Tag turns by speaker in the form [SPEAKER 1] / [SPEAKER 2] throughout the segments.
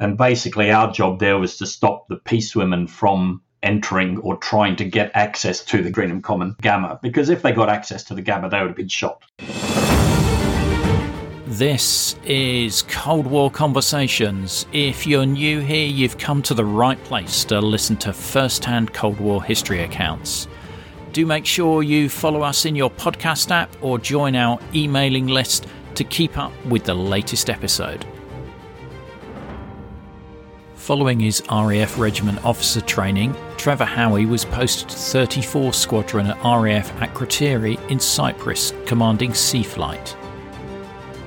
[SPEAKER 1] And basically, our job there was to stop the peace women from entering or trying to get access to the Greenham Common GAMA, because if they got access to the GAMA, they would have been shot.
[SPEAKER 2] This is Cold War Conversations. If you're new here, you've come to the right place to listen to first hand Cold War history accounts. Do make sure you follow us in your podcast app or join our emailing list to keep up with the latest episode. Following his RAF Regiment officer training, Trevor Howie was posted to 34 Squadron at RAF Akrotiri in Cyprus, commanding C Flight.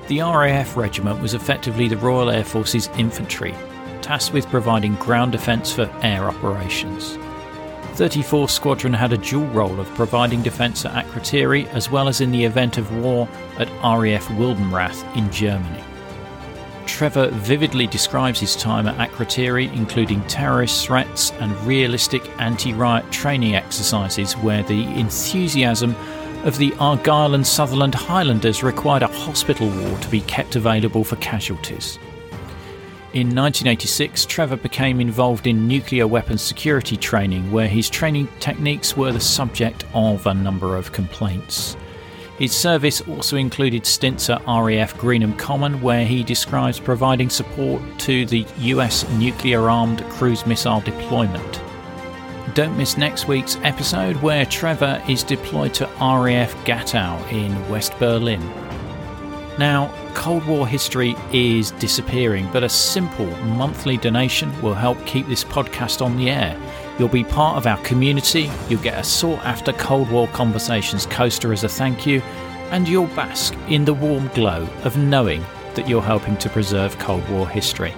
[SPEAKER 2] The RAF Regiment was effectively the Royal Air Force's infantry, tasked with providing ground defence for air operations. 34 Squadron had a dual role of providing defence at Akrotiri as well as in the event of war at RAF Wildenrath in Germany. Trevor vividly describes his time at Akrotiri, including terrorist threats and realistic anti riot training exercises where the enthusiasm of the Argyll and Sutherland Highlanders required a hospital ward to be kept available for casualties. In 1986, Trevor became involved in nuclear weapons security training, where his training techniques were the subject of a number of complaints. His service also included stints at RAF Greenham Common, where he describes providing support to the US nuclear armed cruise missile deployment. Don't miss next week's episode, where Trevor is deployed to RAF Gatow in West Berlin. Now, Cold War history is disappearing, but a simple monthly donation will help keep this podcast on the air. You'll be part of our community, you'll get a sought after Cold War Conversations coaster as a thank you, and you'll bask in the warm glow of knowing that you're helping to preserve Cold War history.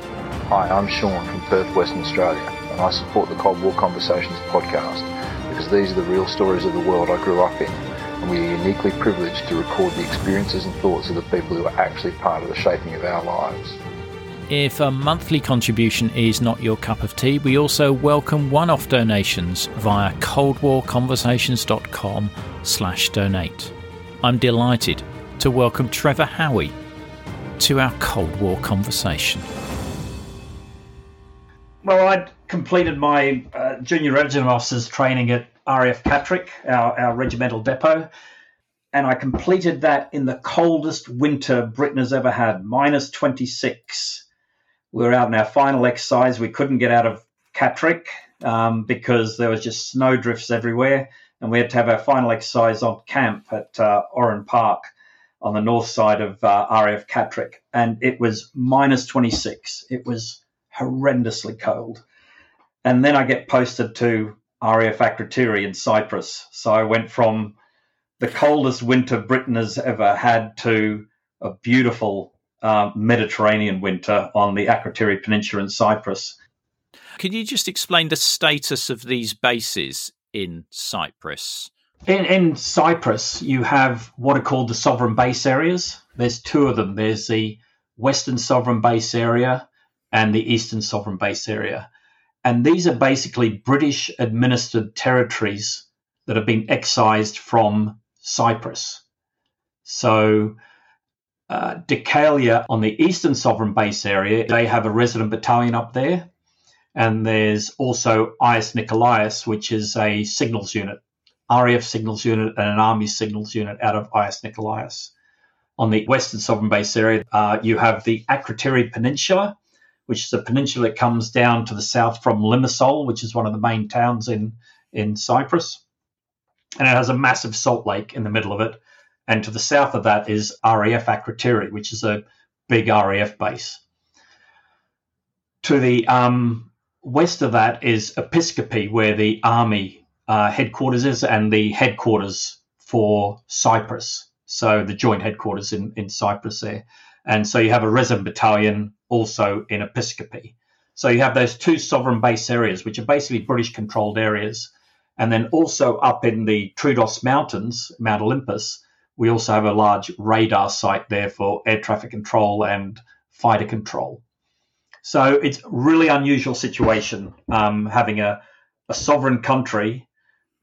[SPEAKER 3] Hi, I'm Sean from Perth, Western Australia, and I support the Cold War Conversations podcast because these are the real stories of the world I grew up in, and we are uniquely privileged to record the experiences and thoughts of the people who are actually part of the shaping of our lives.
[SPEAKER 2] If a monthly contribution is not your cup of tea, we also welcome one-off donations via coldwarconversations.com slash donate. I'm delighted to welcome Trevor Howie to our Cold War conversation.
[SPEAKER 1] Well, I'd completed my uh, junior regiment officers training at RAF Catterick, our, our regimental depot, and I completed that in the coldest winter Britain has ever had, minus 26 we were out in our final exercise. We couldn't get out of Catterick um, because there was just snow drifts everywhere, and we had to have our final exercise on camp at uh, Oran Park on the north side of uh, RAF Catterick, and it was minus 26. It was horrendously cold. And then I get posted to RAF Akrotiri in Cyprus. So I went from the coldest winter Britain has ever had to a beautiful uh, Mediterranean winter on the Akrotiri Peninsula in Cyprus.
[SPEAKER 2] Can you just explain the status of these bases in Cyprus?
[SPEAKER 1] In, in Cyprus, you have what are called the sovereign base areas. There's two of them. There's the Western Sovereign Base Area and the Eastern Sovereign Base Area. And these are basically British administered territories that have been excised from Cyprus. So uh, Dhekelia on the Eastern Sovereign Base area, they have a resident battalion up there. And there's also Ayios Nikolaos, which is a signals unit, RAF signals unit, and an Army signals unit out of Ayios Nikolaos. On the Western Sovereign Base area, uh, you have the Akrotiri Peninsula, which is a peninsula that comes down to the south from Limassol, which is one of the main towns in, in Cyprus. And it has a massive salt lake in the middle of it and to the south of that is RAF Akrotiri, which is a big RAF base. To the um, west of that is Episkopi, where the army uh, headquarters is, and the headquarters for Cyprus. So the joint headquarters in, in Cyprus there. And so you have a resident battalion also in Episkopi. So you have those two sovereign base areas, which are basically British controlled areas. And then also up in the Troodos Mountains, Mount Olympus, we also have a large radar site there for air traffic control and fighter control. So it's really unusual situation um, having a, a sovereign country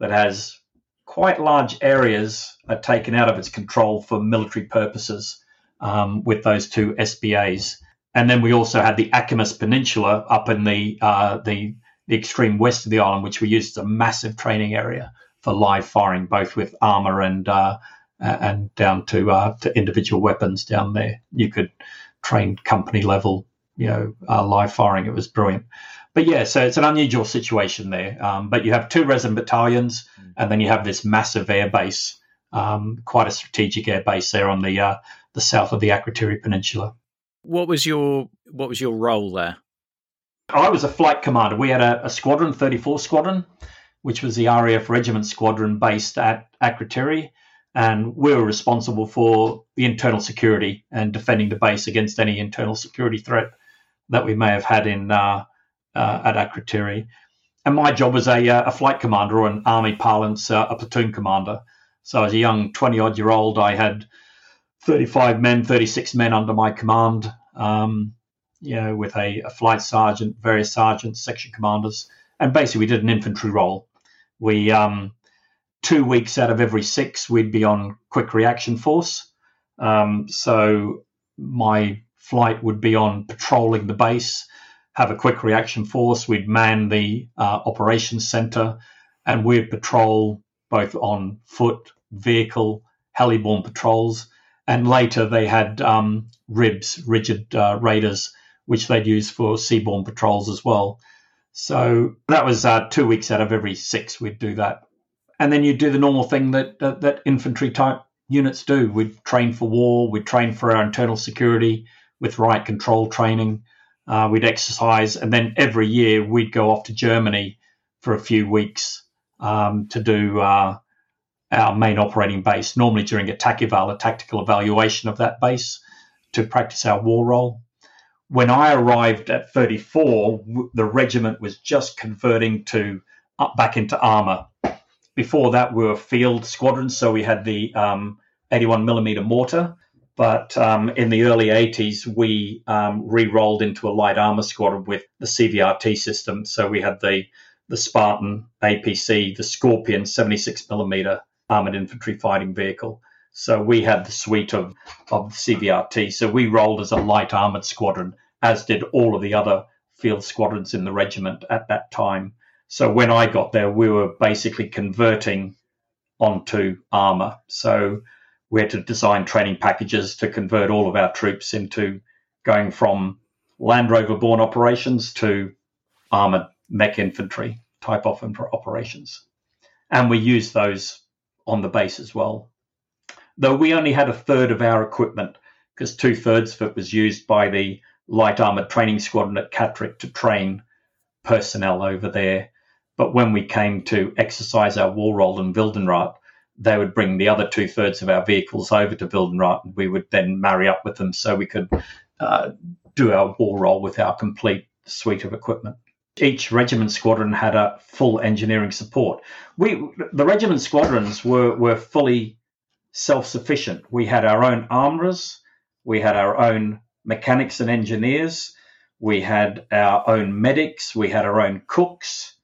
[SPEAKER 1] that has quite large areas are taken out of its control for military purposes um, with those two SBAs. And then we also had the Akamas Peninsula up in the, uh, the, the extreme west of the island, which we used as a massive training area for live firing, both with armor and uh, and down to uh, to individual weapons down there. You could train company level, you know, uh, live firing. It was brilliant. But yeah, so it's an unusual situation there. Um, but you have two resident battalions, and then you have this massive air base, um, quite a strategic air base there on the uh, the south of the Akrotiri Peninsula.
[SPEAKER 2] What was your what was your role there?
[SPEAKER 1] I was a flight commander. We had a, a squadron, 34 Squadron, which was the RAF Regiment Squadron based at Akrotiri, and we were responsible for the internal security and defending the base against any internal security threat that we may have had in uh, uh, at Akrotiri. And my job was a, uh, a flight commander, or an army parlance, uh, a platoon commander. So as a young 20 odd year old, I had 35 men, 36 men under my command, um, you know, with a, a, flight sergeant, various sergeants, section commanders. And basically, we did an infantry role. We, um, two weeks out of every six, we'd be on quick reaction force. Um, so my flight would be on patrolling the base, have a quick reaction force. We'd man the uh, operations center, and we'd patrol both on foot, vehicle, heliborne patrols. And later they had um, RIBs, rigid uh, raiders, which they'd use for seaborne patrols as well. So that was uh, two weeks out of every six we'd do that. And then you do the normal thing that, that, that infantry type units do. We'd train for war, we'd train for our internal security with riot control training. Uh, we'd exercise, and then every year we'd go off to Germany for a few weeks um, to do uh, our main operating base, normally during a TACEVAL, a tactical evaluation of that base, to practice our war role. When I arrived at 34, the regiment was just converting to up back into armour. Before that, we were field squadrons, so we had the um, 81 millimeter mortar, but um, in the early 80s, we um, re rolled into a light armor squadron with the CVRT system. So we had the, the Spartan APC, the Scorpion 76 millimeter armored infantry fighting vehicle. So we had the suite of, of CVRT. So we rolled as a light armored squadron, as did all of the other field squadrons in the regiment at that time. So when I got there, we were basically converting onto armor. So we had to design training packages to convert all of our troops into going from Land Rover borne operations to armored mech infantry type of operations. And we used those on the base as well. Though we only had a third of our equipment because two thirds of it was used by the light armored training squadron at Catterick to train personnel over there. But when we came to exercise our war role in Wildenrath, they would bring the other two thirds of our vehicles over to Wildenrath, and we would then marry up with them so we could uh, do our war role with our complete suite of equipment. Each regiment squadron had a full engineering support. We, the regiment squadrons were, were fully self sufficient. We had our own armourers, we had our own mechanics and engineers, we had our own medics, we had our own cooks,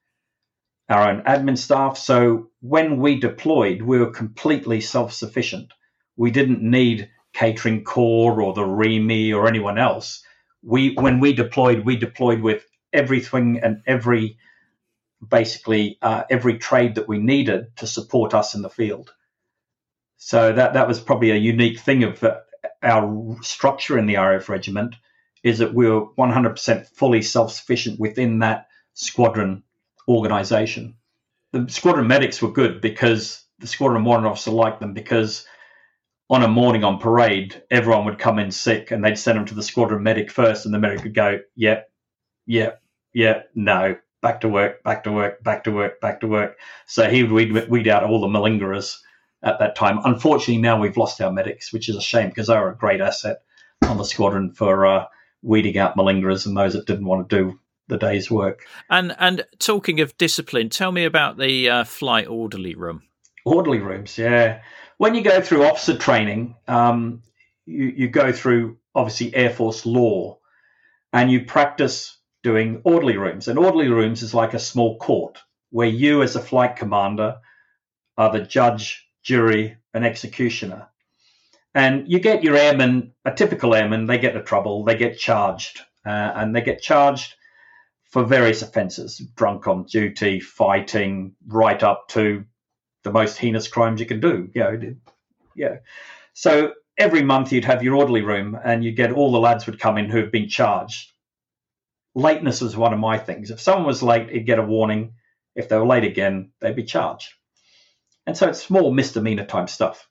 [SPEAKER 1] our own admin staff. So when we deployed, we were completely self sufficient. We didn't need catering corps or the REME or anyone else. We when we deployed, we deployed with everything and every basically uh, every trade that we needed to support us in the field. So that that was probably a unique thing of uh, our structure in the RAF regiment is that we were 100% fully self-sufficient within that squadron organization. The squadron medics were good because the squadron warrant officer liked them because on a morning on parade, everyone would come in sick and they'd send them to the squadron medic first, and the medic would go, "Yep, yep, yep, no, back to work, back to work, back to work, back to work." So he would weed, weed out all the malingerers at that time. Unfortunately, now we've lost our medics, which is a shame because they were a great asset on the squadron for uh, weeding out malingerers and those that didn't want to do the day's work.
[SPEAKER 2] And and talking of discipline, tell me about the uh, flight orderly room.
[SPEAKER 1] Orderly rooms, yeah. When you go through officer training, um, you, you go through obviously Air Force law, and you practice doing orderly rooms. And orderly rooms is like a small court where you, as a flight commander, are the judge, jury, and executioner. And you get your airmen, a typical airman, they get into trouble, they get charged, uh, and they get charged for various offences drunk on duty, fighting, right up to the most heinous crimes you can do. You know, yeah. So every month you'd have your orderly room and you'd get all the lads would come in who have been charged. Lateness was one of my things. If someone was late, he'd get a warning. If they were late again, they'd be charged. And so it's small misdemeanor type stuff.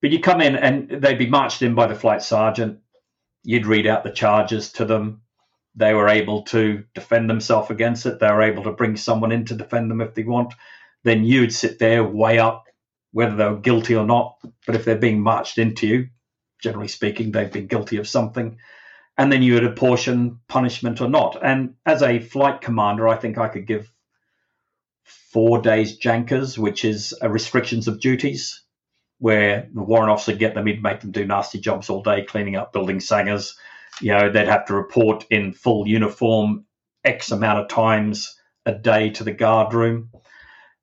[SPEAKER 1] But you come in and they'd be marched in by the flight sergeant. You'd read out the charges to them. They were able to defend themselves against it. They were able to bring someone in to defend them if they want. Then you'd sit there, weigh up whether they were guilty or not. But if they're being marched into you, generally speaking, they've been guilty of something. And then you would apportion punishment or not. And as a flight commander, I think I could give four days jankers, which is restrictions of duties, where the warrant officer get them, he'd make them do nasty jobs all day, cleaning up building sangers. You know, they'd have to report in full uniform X amount of times a day to the guard room.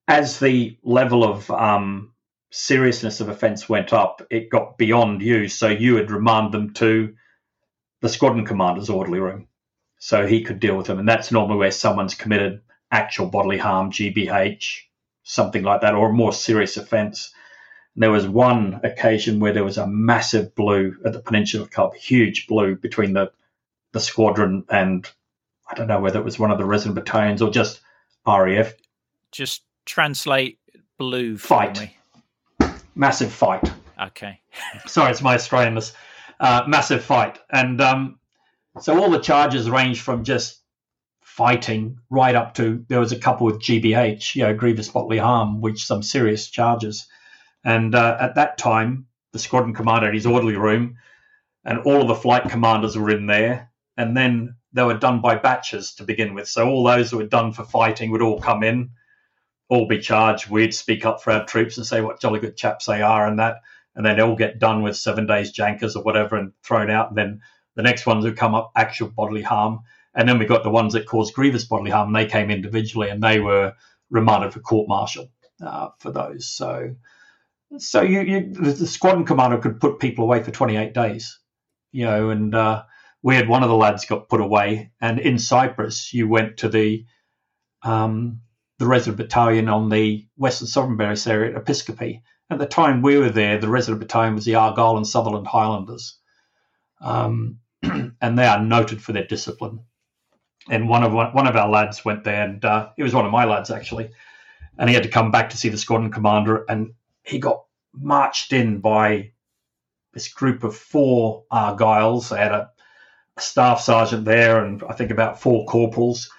[SPEAKER 1] As the level of um, seriousness of offence went up, it got beyond you. So you would remand them to the squadron commander's orderly room. So he could deal with them. And that's normally where someone's committed actual bodily harm, GBH, something like that, or a more serious offence. There was one occasion where there was a massive blue at the Peninsula Cup, huge blue between the, the squadron and I don't know whether it was one of the resident battalions or just RAF.
[SPEAKER 2] Just translate blue
[SPEAKER 1] fight.
[SPEAKER 2] Me
[SPEAKER 1] massive fight.
[SPEAKER 2] Okay.
[SPEAKER 1] Sorry, it's my Australianness. Uh, massive fight. And um, so all the charges range from just fighting right up to there was a couple with GBH, you know, grievous bodily harm, which some serious charges. And uh, at that time, the squadron commander had his orderly room, and all of the flight commanders were in there. And then they were done by batches to begin with. So all those who were done for fighting would all come in all be charged. We'd speak up for our troops and say what jolly good chaps they are and that. And then they all get done with seven days jankers or whatever and thrown out. And then the next ones who come up actual bodily harm. And then we got the ones that caused grievous bodily harm. They came individually and they were remanded for court martial uh, for those. So, so you, you, the squadron commander could put people away for 28 days, you know, and uh, we had one of the lads got put away. And in Cyprus, you went to the um, the resident battalion on the Western Sovereign Base area at Episcopi. At the time we were there, the resident battalion was the Argyll and Sutherland Highlanders. Um, and they are noted for their discipline. And one of one of our lads went there, and uh, he was one of my lads actually, and he had to come back to see the squadron commander, and he got marched in by this group of four Argylls. They had a, a staff sergeant there, and I think about four corporals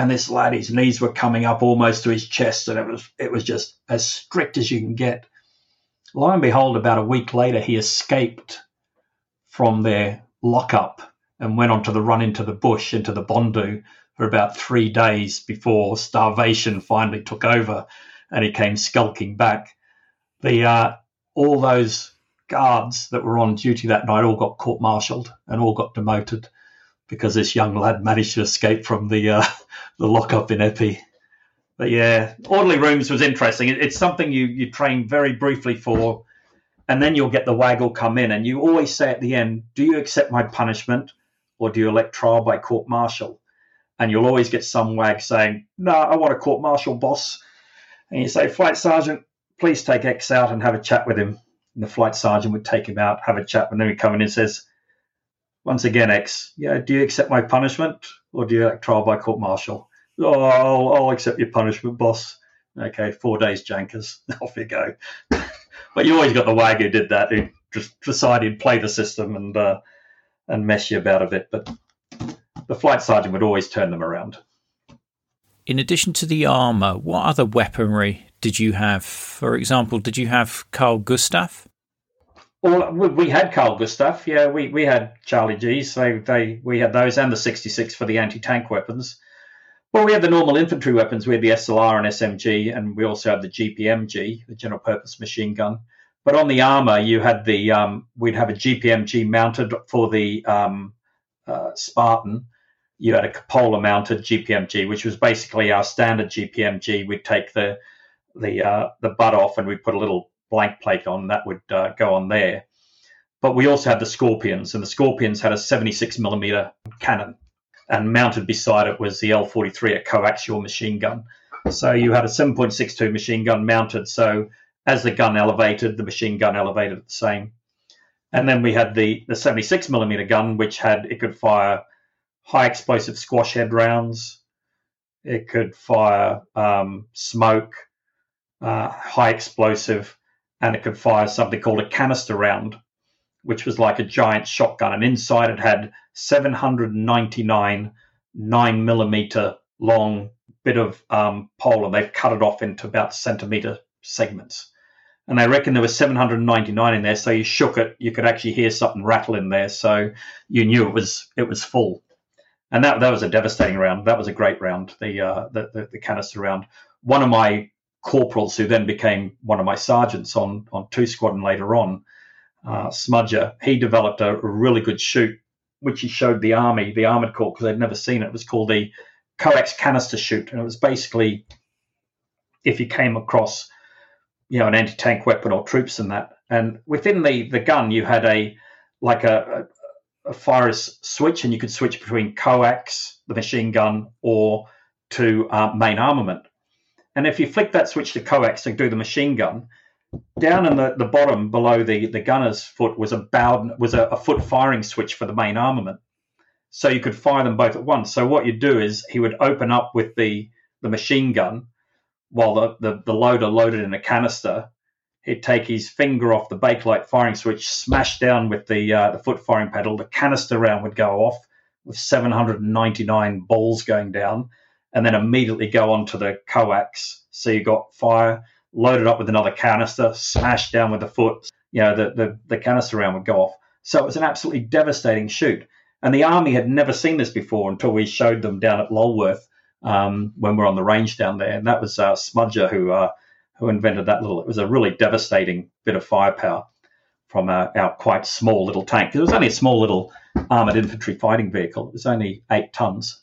[SPEAKER 1] and this lad, his knees were coming up almost to his chest, and it was it was just as strict as you can get. Lo and behold, about a week later, he escaped from their lockup and went on to the run into the bush, into the Bondu, for about three days before starvation finally took over, and he came skulking back. The uh, all those guards that were on duty that night all got court-martialed and all got demoted because this young lad managed to escape from the uh, the lockup in Epi. But yeah, orderly rooms was interesting. It, it's something you you train very briefly for, and then you'll get the waggle come in, and you always say at the end, "Do you accept my punishment, or do you elect trial by court martial?" And you'll always get some wag saying, "No, I want a court martial, boss." And you say, "Flight sergeant, please take X out and have a chat with him." And the flight sergeant would take him out, have a chat, and then he come in and says, once again, X, yeah, do you accept my punishment or do you like trial by court martial? Oh, I'll, I'll accept your punishment, boss. Okay, four days jankers. Off you go. but you always got the wag who did that, who just decided play the system and uh, and mess you about a bit. But the flight sergeant would always turn them around.
[SPEAKER 2] In addition to the armour, what other weaponry did you have? For example, did you have Carl Gustaf?
[SPEAKER 1] Well, we had Carl Gustaf. Yeah, we, we had Charlie G's. They, they, we had those and the 66 for the anti tank weapons. Well, we had the normal infantry weapons. We had the SLR and SMG, and we also had the GPMG, the general purpose machine gun. But on the armor, you had the um, we'd have a GPMG mounted for the um, uh, Spartan. You had a cupola mounted GPMG, which was basically our standard GPMG. We'd take the the uh, the butt off and we'd put a little blank plate on that would uh, go on there. But we also had the Scorpions, and the Scorpions had a 76 millimeter cannon, and mounted beside it was the L43, a coaxial machine gun. So you had a 7.62 machine gun mounted. So as the gun elevated, the machine gun elevated at the same. And then we had the, the 76 millimeter gun, which had it could fire high explosive squash head rounds. It could fire um, smoke, uh, high explosive, and it could fire something called a canister round, which was like a giant shotgun. And inside it had 799 nine millimeter long bit of um, pole, and they've cut it off into about centimeter segments. And they reckon there was 799 in there, so you shook it, you could actually hear something rattle in there, so you knew it was it was full. And that that was a devastating round. That was a great round, the uh, the, the, the canister round. One of my corporals, who then became one of my sergeants on on two squadron later on, uh, Smudger, he developed a, really good shoot, which he showed the army, the armored corps, because they'd never seen it. It was called the coax canister shoot, and it was basically if you came across you know an anti-tank weapon or troops and that. And within the the gun, you had a like a, a, a fire switch, and you could switch between coax, the machine gun, or to uh, main armament. And if you flick that switch to coax to do the machine gun, down in the, the bottom below the, the gunner's foot was a bowed, was a, a foot firing switch for the main armament. So you could fire them both at once. So what you'd do is he would open up with the the machine gun while the, the, the loader loaded in a canister, he'd take his finger off the bakelite firing switch, smash down with the uh, the foot firing pedal. The canister round would go off with 799 balls going down, and then immediately go onto the coax. So you got fire loaded up with another canister, smashed down with the foot. You know, the, the, the canister round would go off. So it was an absolutely devastating shoot. And the army had never seen this before until we showed them down at Lulworth um, when we're on the range down there. And that was uh, Smudger who uh, who invented that little. It was a really devastating bit of firepower from our, our quite small little tank. It was only a small little armored infantry fighting vehicle. It was only eight tons,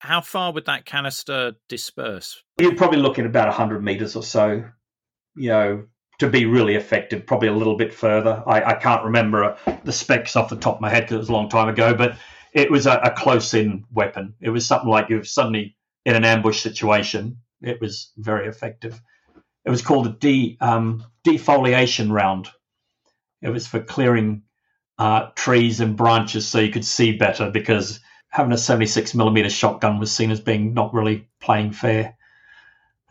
[SPEAKER 2] How far would that canister disperse?
[SPEAKER 1] You're probably looking about 100 metres or so, you know, to be really effective, probably a little bit further. I, I can't remember uh, the specs off the top of my head because it was a long time ago, but it was a, a close in weapon. It was something like you've suddenly in an ambush situation. It was very effective. It was called a de, um, defoliation round. It was for clearing uh, trees and branches so you could see better because having a 76 millimeter shotgun was seen as being not really playing fair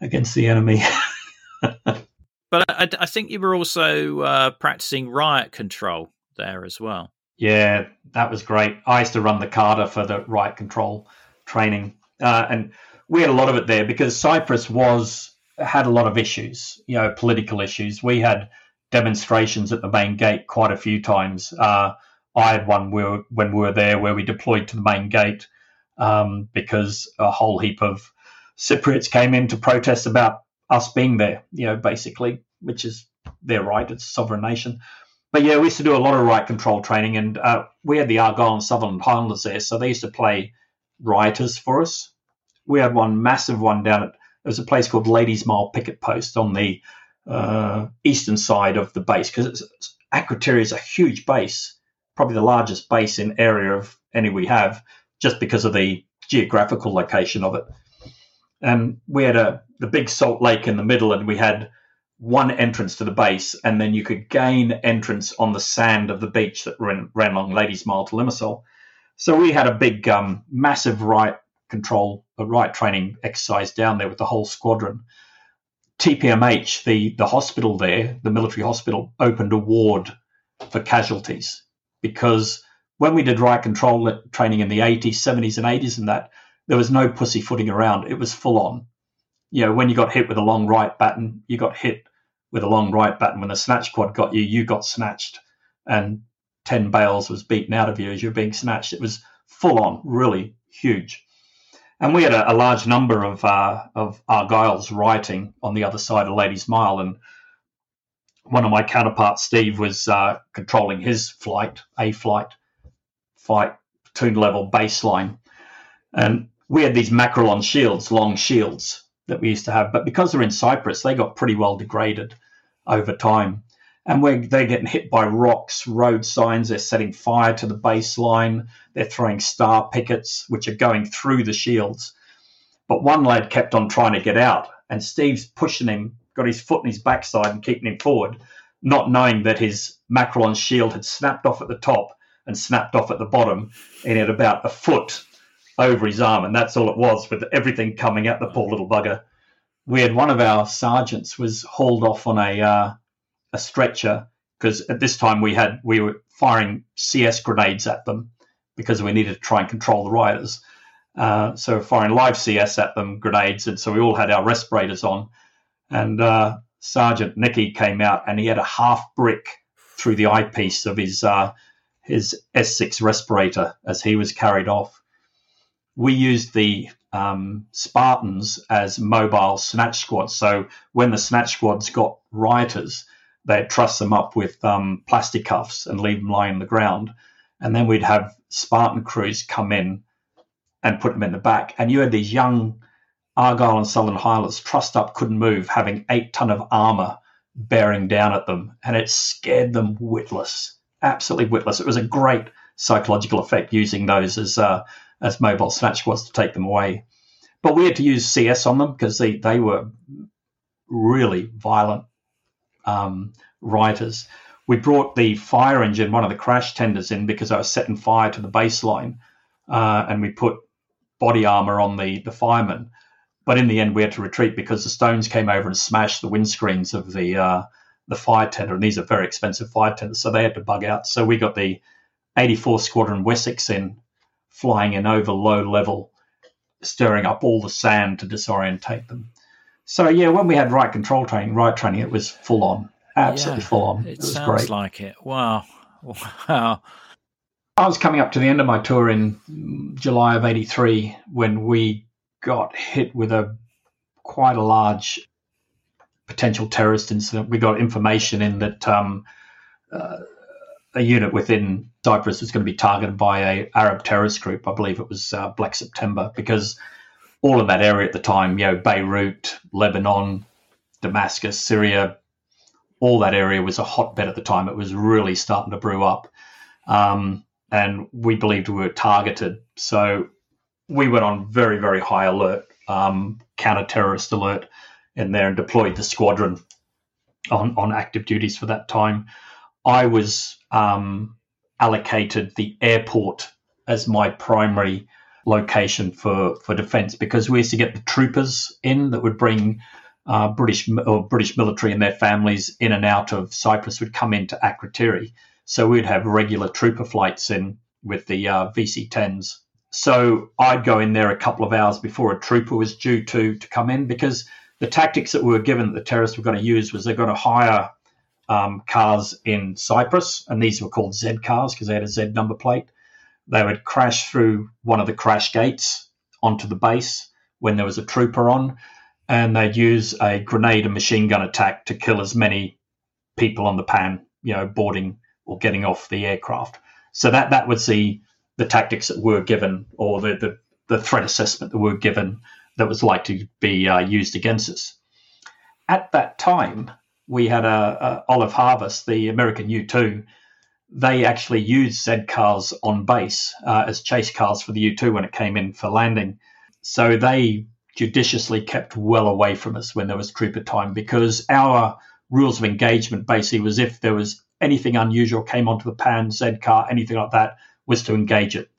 [SPEAKER 1] against the enemy.
[SPEAKER 2] but I, I, think you were also uh, practicing riot control there as well.
[SPEAKER 1] Yeah, that was great. I used to run the cadre for the riot control training uh, and we had a lot of it there because Cyprus was had a lot of issues, you know, political issues. We had demonstrations at the main gate quite a few times. Uh, I had one where when we were there where we deployed to the main gate um, because a whole heap of Cypriots came in to protest about us being there. You know, basically, which is their right. It's a sovereign nation. but yeah, we used to do a lot of riot control training, and uh, we had the Argyll and Sutherland Highlanders there, so they used to play rioters for us. We had one massive one down at there was a place called Ladies Mile Picket Post on the uh, eastern side of the base because Akrotiri is a huge base, probably the largest base in area of any we have, just because of the geographical location of it. And we had a the big salt lake in the middle, and we had one entrance to the base, and then you could gain entrance on the sand of the beach that ran, ran along Ladies Mile to Limassol. So we had a big, um, massive riot control, a riot training exercise down there with the whole squadron. TPMH, the, the hospital there, the military hospital, opened a ward for casualties because when we did riot control training in the 80s, 70s, and 80s, and that, there was no pussyfooting around. It was full on. You know, when you got hit with a long right baton, you got hit with a long right baton. When the snatch squad got you, you got snatched, and ten bales was beaten out of you as you were being snatched. It was full on, really huge. And we had a, a large number of uh, of Argylls rioting on the other side of Ladies Mile, and one of my counterparts, Steve, was uh, controlling his flight, a flight, fight platoon level baseline, and we had these Makrolon shields, long shields, that we used to have. But because they're in Cyprus, they got pretty well degraded over time. And we're, they're getting hit by rocks, road signs. They're setting fire to the baseline. They're throwing star pickets, which are going through the shields. But one lad kept on trying to get out, and Steve's pushing him, got his foot in his backside and keeping him forward, not knowing that his Makrolon shield had snapped off at the top and snapped off at the bottom, and had about a foot over his arm, and that's all it was, with everything coming out the poor little bugger. We had one of our sergeants was hauled off on a uh, a stretcher because at this time we had we were firing CS grenades at them because we needed to try and control the rioters. Uh, so firing live CS at them, grenades, and so we all had our respirators on. And uh, Sergeant Nicky came out, and he had a half brick through the eyepiece of his uh, his S6 respirator as he was carried off we used the um, Spartans as mobile snatch squads. So when the snatch squads got rioters, they'd truss them up with um, plastic cuffs and leave them lying on the ground. And then we'd have Spartan crews come in and put them in the back. And you had these young Argyll and Sutherland Highland's trussed up, couldn't move, having eight ton of armor bearing down at them. And it scared them witless, absolutely witless. It was a great psychological effect using those as uh, as mobile snatch was to take them away. But we had to use CS on them because they, they were really violent um, rioters. We brought the fire engine, one of the crash tenders, in because I was setting fire to the baseline, uh, and we put body armor on the, the firemen. But in the end, we had to retreat because the stones came over and smashed the windscreens of the uh, the fire tender, and these are very expensive fire tenders, so they had to bug out. So we got the 84 Squadron Wessex in flying in over low level, stirring up all the sand to disorientate them. So yeah, when we had right control training, right training, it was full on, absolutely
[SPEAKER 2] yeah,
[SPEAKER 1] full on.
[SPEAKER 2] It,
[SPEAKER 1] it was
[SPEAKER 2] sounds
[SPEAKER 1] great.
[SPEAKER 2] like it. Wow, wow.
[SPEAKER 1] I was coming up to the end of my tour in July of '83 when we got hit with a quite a large potential terrorist incident. We got information in that um, uh, a unit within Cyprus was going to be targeted by a Arab terrorist group. I believe it was uh, Black September, because all of that area at the time, you know, Beirut, Lebanon, Damascus, Syria, all that area was a hotbed at the time. It was really starting to brew up, um, and we believed we were targeted. So we went on very, very high alert, um, counter-terrorist alert, in there and deployed the squadron on on active duties for that time. I was um, allocated the airport as my primary location for, for defence because we used to get the troopers in that would bring uh, British or British military and their families in and out of Cyprus would come into Akrotiri. So we'd have regular trooper flights in with the uh, VC-10s. So I'd go in there a couple of hours before a trooper was due to to come in because the tactics that we were given that the terrorists were going to use was they're going to hire um, cars in Cyprus, and these were called Z cars because they had a Z number plate. They would crash through one of the crash gates onto the base when there was a trooper on, and they'd use a grenade and machine gun attack to kill as many people on the pan you know, boarding or getting off the aircraft. So that that was the the tactics that were given or the the, the threat assessment that were given that was likely to be uh, used against us. At that time, we had a, a Olive Harvest, the American U two. They actually used Z cars on base uh, as chase cars for the U two when it came in for landing. So they judiciously kept well away from us when there was trooper time because our rules of engagement basically was if there was anything unusual came onto the pan, Z car, anything like that, was to engage it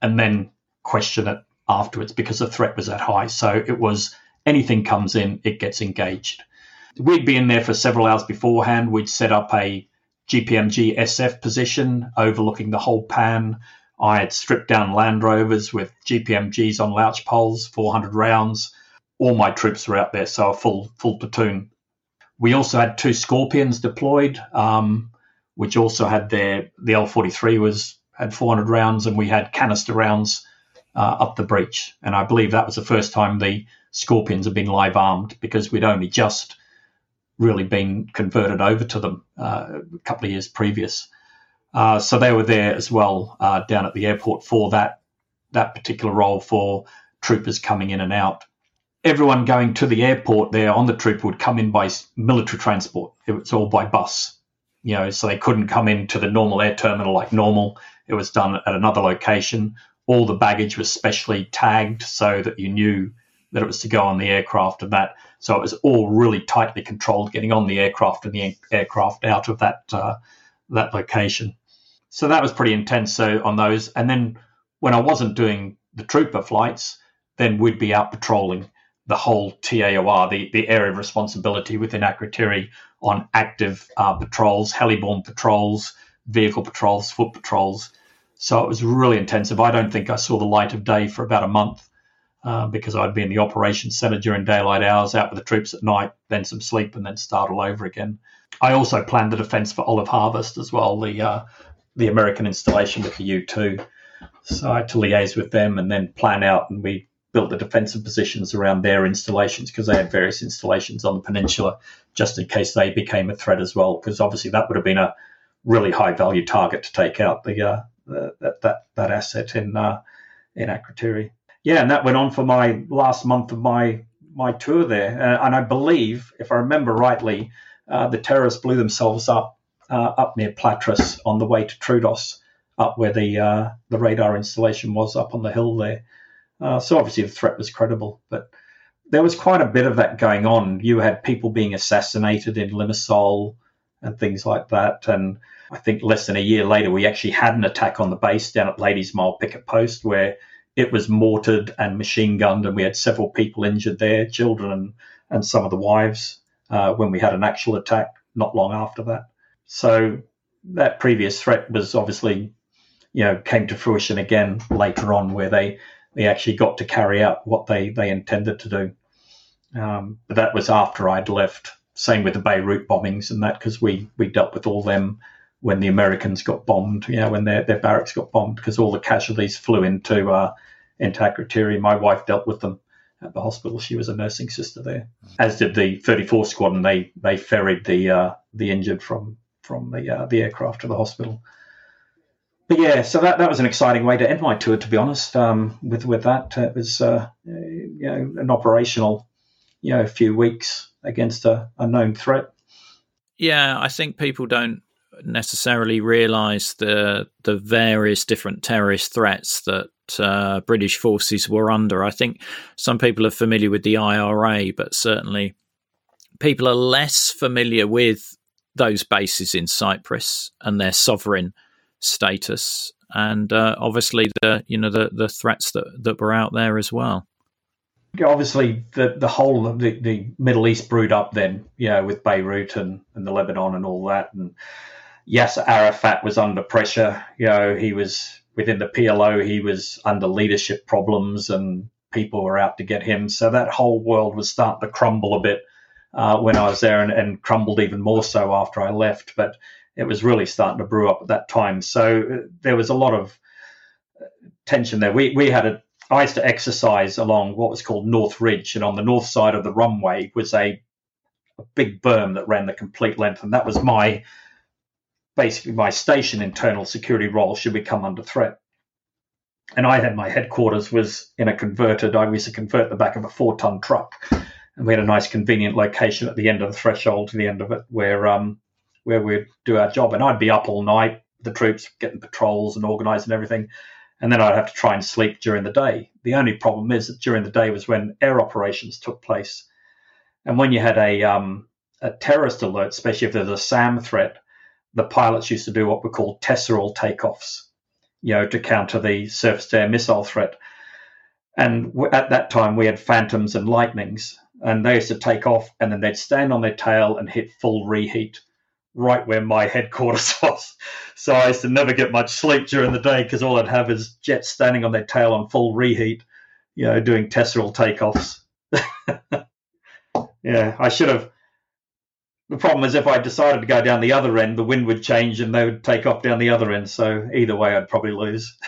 [SPEAKER 1] and then question it afterwards because the threat was that high. So it was anything comes in, it gets engaged. We'd been there for several hours beforehand. We'd set up a GPMG SF position overlooking the whole pan. I had stripped down Land Rovers with GPMGs on louch poles, 400 rounds. All my troops were out there, so a full full platoon. We also had two Scorpions deployed, um, which also had their the L43 was had 400 rounds, and we had canister rounds uh, up the breech. And I believe that was the first time the Scorpions had been live armed because we'd only just really been converted over to them uh, a couple of years previous. Uh, so they were there as well uh, down at the airport for that that particular role for troopers coming in and out. Everyone going to the airport there on the troop would come in by military transport. It was all by bus, you know, so they couldn't come into the normal air terminal like normal. It was done at another location. All the baggage was specially tagged so that you knew that it was to go on the aircraft and that. So it was all really tightly controlled, getting on the aircraft and the aircraft out of that uh, that location. So that was pretty intense. So on those, and then when I wasn't doing the trooper flights, then we'd be out patrolling the whole TAOR, the, the area of responsibility within Akrotiri on active uh, patrols, heliborne patrols, vehicle patrols, foot patrols. So it was really intensive. I don't think I saw the light of day for about a month uh, because I'd be in the operations center during daylight hours, out with the troops at night, then some sleep, and then start all over again. I also planned the defense for Olive Harvest as well, the uh, the American installation with the U2. So I had to liaise with them and then plan out, and we built the defensive positions around their installations because they had various installations on the peninsula just in case they became a threat as well. Because obviously that would have been a really high value target to take out the, uh, that, that that asset in uh, in Akrotiri. Yeah, and that went on for my last month of my my tour there, uh, and I believe, if I remember rightly, uh, the terrorists blew themselves up uh, up near Platres on the way to Troodos, up where the uh, the radar installation was up on the hill there. So obviously the threat was credible, but there was quite a bit of that going on. You had people being assassinated in Limassol and things like that, and I think less than a year later we actually had an attack on the base down at Ladies Mile Picket Post where it was mortared and machine gunned, and we had several people injured there, children and, and some of the wives, uh, when we had an actual attack not long after that. So that previous threat was obviously, you know, came to fruition again later on, where they they actually got to carry out what they they intended to do. Um, but that was after I'd left. Same with the Beirut bombings and that, because we we dealt with all them when the Americans got bombed. You know, when their their barracks got bombed, because all the casualties flew into uh, into Akrotiri. My wife dealt with them at the hospital. She was a nursing sister there, as did the 34 Squadron. They they ferried the uh, the injured from from the uh, the aircraft to the hospital. But yeah, so that, that was an exciting way to end my tour. To be honest, um, with with that, it was uh, you know an operational, you know, few weeks against a, a known threat.
[SPEAKER 2] Yeah, I think people don't necessarily realise the the various different terrorist threats that uh, British forces were under. I think some people are familiar with the IRA, but certainly people are less familiar with those bases in Cyprus and their sovereign status, and uh, obviously the you know the the threats that that were out there as well.
[SPEAKER 1] Obviously, the the whole of the, the Middle East brewed up then, you know, with Beirut and, and the Lebanon and all that. And Yasser Arafat was under pressure. You know, he was within the PLO. He was under leadership problems, and people were out to get him. So that whole world was starting to crumble a bit uh, when I was there, and, and, crumbled even more so after I left. But it was really starting to brew up at that time. So uh, there was a lot of uh, tension there. We we had a I used to exercise along what was called North Ridge, and on the north side of the runway was a, a big berm that ran the complete length, and that was my basically my station internal security role should become under threat. And I had my headquarters was in a converted, I used to convert the back of a four ton truck. And we had a nice convenient location at the end of the threshold to the end of it where um where we'd do our job. And I'd be up all night, the troops getting patrols and organising everything. And then I'd have to try and sleep during the day. The only problem is that during the day was when air operations took place. And when you had a um, a terrorist alert, especially if there's a SAM threat, the pilots used to do what were called tesseral takeoffs, you know, to counter the surface-to-air missile threat. And at that time, we had Phantoms and Lightnings, and they used to take off, and then they'd stand on their tail and hit full reheat right where my headquarters was. So I used to never get much sleep during the day because all I'd have is jets standing on their tail on full reheat, you know, doing tesseral takeoffs. yeah, I should have the problem is if I decided to go down the other end, the wind would change and they would take off down the other end. So either way, I'd probably lose.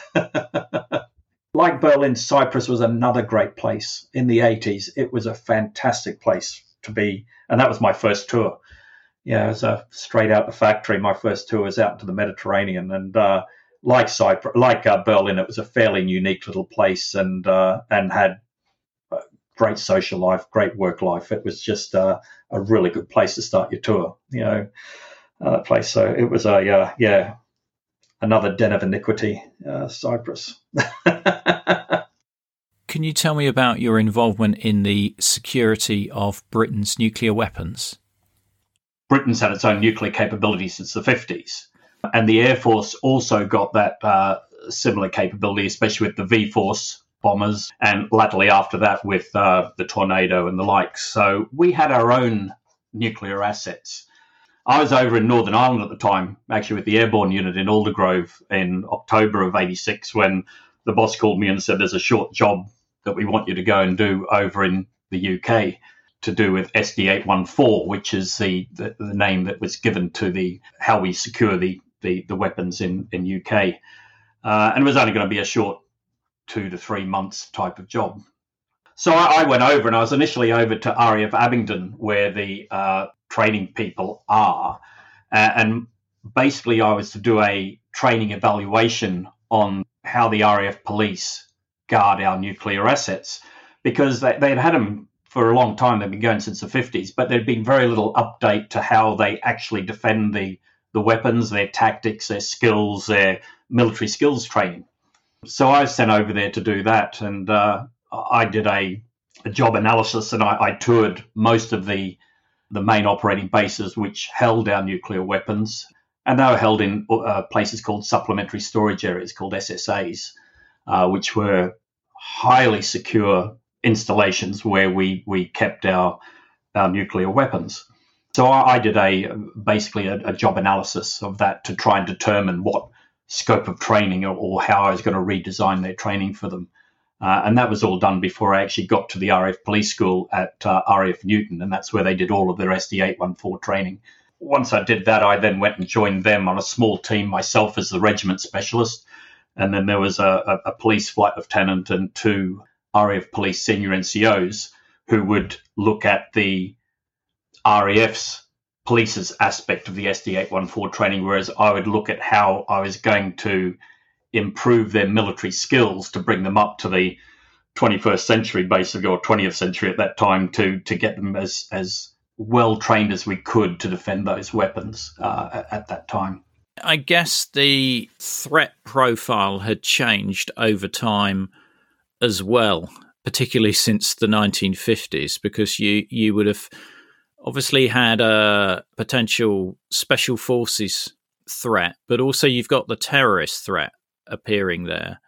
[SPEAKER 1] like Berlin, Cyprus was another great place in the 80s. It was a fantastic place to be. And that was my first tour. Yeah, it was a straight out the factory. My first tour was out to the Mediterranean. And uh, like Cyprus, like uh, Berlin, it was a fairly unique little place and uh, and had great social life, great work life. It was just uh, a really good place to start your tour, you know, uh, place. So it was a, uh, yeah, another den of iniquity, uh, Cyprus.
[SPEAKER 2] Can you tell me about your involvement in the security of Britain's nuclear weapons?
[SPEAKER 1] Britain's had its own nuclear capability since the 50s. And the Air Force also got that uh, similar capability, especially with the V Force bombers, and latterly after that with uh, the tornado and the likes. So we had our own nuclear assets. I was over in Northern Ireland at the time, actually with the airborne unit in Aldergrove in October of 86, when the boss called me and said, There's a short job that we want you to go and do over in the UK to do with SD 814, which is the, the, the, name that was given to the how we secure the, the, the weapons in, in UK. Uh, and it was only going to be a short two to three months type of job. So I, I went over and I was initially over to RAF Abingdon, where the uh, training people are. Uh, and basically, I was to do a training evaluation on how the RAF police guard our nuclear assets because they, they'd had them for a long time. They've been going since the 50s, but there'd been very little update to how they actually defend the, the weapons, their tactics, their skills, their military skills training. So I was sent over there to do that, and uh, I did a, a, job analysis, and I, I, toured most of the the main operating bases which held our nuclear weapons, and they were held in uh, places called supplementary storage areas, called SSAs, uh, which were highly secure installations where we we kept our our nuclear weapons. So I, I did a basically a, a job analysis of that to try and determine what scope of training or, or how I was going to redesign their training for them. Uh, and that was all done before I actually got to the RAF Police School at uh, RAF Newton, and that's where they did all of their SD 814 training. Once I did that, I then went and joined them on a small team myself as the regiment specialist. And then there was a, a police flight lieutenant and two RAF police senior NCOs who would look at the RAF's police's aspect of the SD814 training, whereas I would look at how I was going to improve their military skills to bring them up to the 21st century, basically, or 20th century at that time, to to get them as as well trained as we could to defend those weapons uh, at, at that time.
[SPEAKER 2] I guess the threat profile had changed over time as well, particularly since the 1950s, because you you would have obviously had a potential special forces threat, but also you've got the terrorist threat appearing there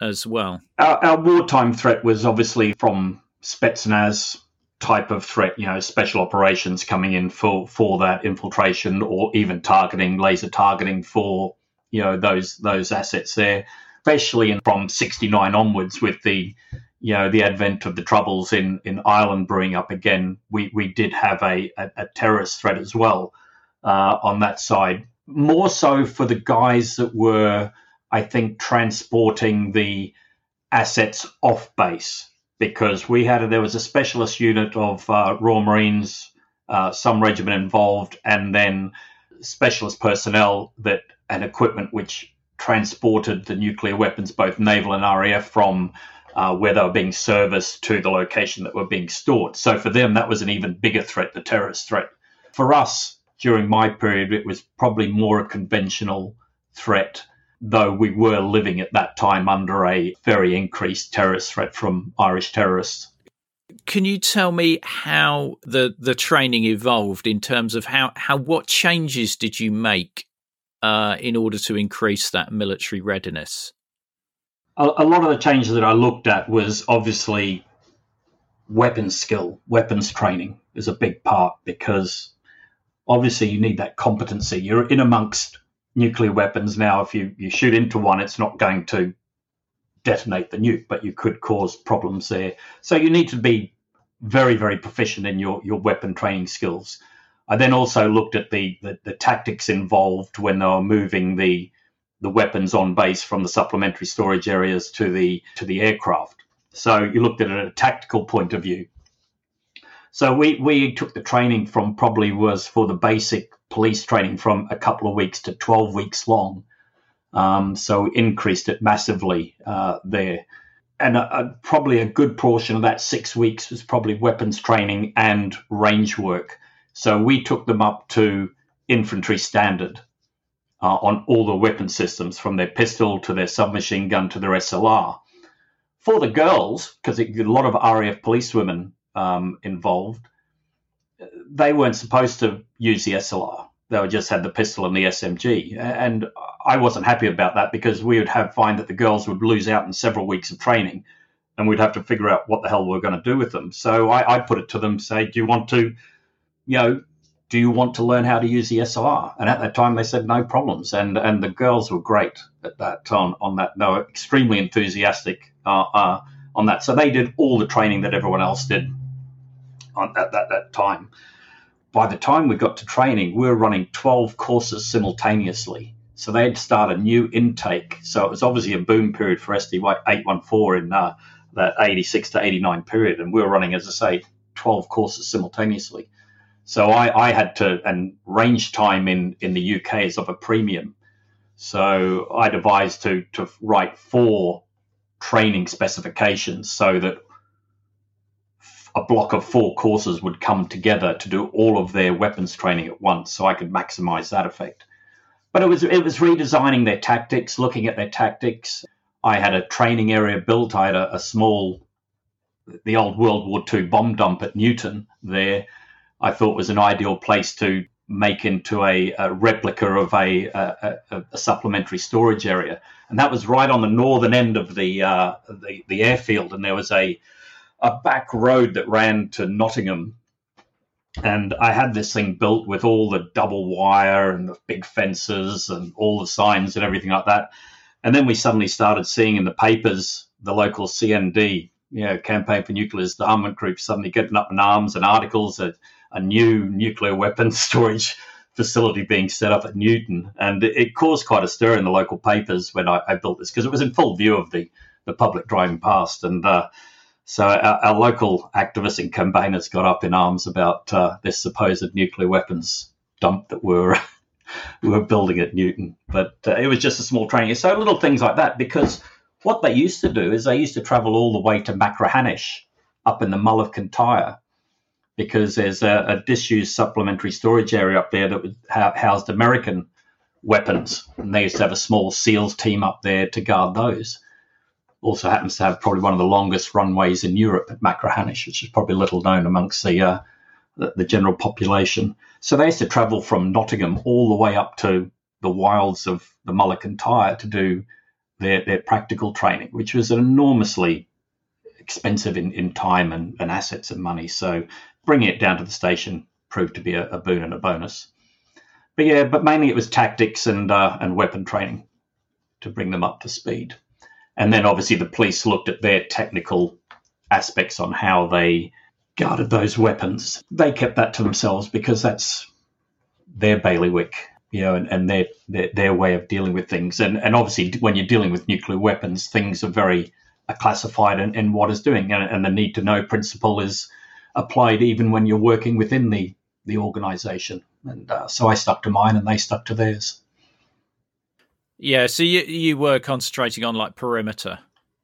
[SPEAKER 2] as well.
[SPEAKER 1] Our, our wartime threat was obviously from Spetsnaz type of threat, you know, special operations coming in for, for that infiltration or even targeting, laser targeting for, you know, those those assets there, especially in, from 69 onwards with the you know the advent of the troubles in in Ireland brewing up again, we we did have a a, a terrorist threat as well uh, on that side. More so for the guys that were, I think, transporting the assets off base because we had a, there was a specialist unit of uh, Royal Marines, uh, some regiment involved, and then specialist personnel that and equipment which transported the nuclear weapons, both naval and RAF, from uh, where they were being serviced to the location that were being stored. So for them, that was an even bigger threat, the terrorist threat. For us, during my period, it was probably more a conventional threat, though we were living at that time under a very increased terrorist threat from Irish terrorists.
[SPEAKER 2] Can you tell me how the, the training evolved in terms of how, how what changes did you make uh, in order to increase that military readiness?
[SPEAKER 1] A, a lot of the changes that I looked at was obviously weapons skill, weapons training is a big part because obviously you need that competency. You're in amongst nuclear weapons now. If you, you shoot into one, it's not going to detonate the nuke, but you could cause problems there. So you need to be very, very proficient in your, your weapon training skills. I then also looked at the, the, the tactics involved when they were moving the the weapons on base from the supplementary storage areas to the to the aircraft. So you looked at it at a tactical point of view. So we, we took the training from probably was for the basic police training from a couple of weeks to 12 weeks long. Um, so increased it massively uh, there. And a, a, probably a good portion of that six weeks was probably weapons training and range work. So we took them up to infantry standard uh, on all the weapon systems, from their pistol to their submachine gun to their SLR. For the girls, because a lot of RAF policewomen um, involved, they weren't supposed to use the SLR. They just had the pistol and the SMG. And I wasn't happy about that because we would have find that the girls would lose out in several weeks of training and we'd have to figure out what the hell we we're going to do with them. So I, I put it to them, say, do you want to, you know, do you want to learn how to use the SLR? And at that time, they said no problems. And and the girls were great at that on on that. They were extremely enthusiastic uh, uh, on that. So they did all the training that everyone else did on, at that, that time. By the time we got to training, we were running 12 courses simultaneously. So they had to start a new intake. So it was obviously a boom period for SD 814 in uh, that 86 to 89 period. And we were running, as I say, 12 courses simultaneously. So I, I had to, and range time in, in the UK is of a premium. So I devised to, to write four training specifications so that a block of four courses would come together to do all of their weapons training at once, so I could maximize that effect. But it was it was redesigning their tactics, looking at their tactics. I had a training area built. I had a, a small, the old World War II bomb dump at Newton there. I thought was an ideal place to make into a, a replica of a, a, a, supplementary storage area, and that was right on the northern end of the uh, the, the airfield. And there was a a back road that ran to Nottingham. And I had this thing built with all the double wire and the big fences and all the signs and everything like that. And then we suddenly started seeing in the papers the local CND, you know, Campaign for Nuclear Disarmament Group, suddenly getting up in arms and articles that a new nuclear weapons storage facility being set up at Newton. And it caused quite a stir in the local papers when I, I built this because it was in full view of the, the public driving past. And uh, so our, our, local activists and campaigners got up in arms about uh, this supposed nuclear weapons dump that we're we were building at Newton. But uh, it was just a small training. So little things like that because what they used to do is they used to travel all the way to Machrihanish up in the Mull of Kintyre because there's a, a, disused supplementary storage area up there that housed American weapons. And they used to have a small SEALs team up there to guard those also happens to have probably one of the longest runways in Europe at Machrihanish, which is probably little known amongst the, uh, the, the general population. So they used to travel from Nottingham all the way up to the wilds of the Mull of Kintyre to do their, their practical training, which was enormously expensive in, in time and, and assets and money. So bringing it down to the station proved to be a, a boon and a bonus. But yeah, but mainly it was tactics and uh, and weapon training to bring them up to speed. And then obviously the police looked at their technical aspects on how they guarded those weapons. They kept that to themselves because that's their bailiwick, you know, and, and their, their, their way of dealing with things. And and obviously when you're dealing with nuclear weapons, things are very are classified in what is doing, and, and the need to know principle is applied even when you're working within the the organisation. And uh, so I stuck to mine, and they stuck to theirs.
[SPEAKER 2] Yeah, so you you were concentrating on like perimeter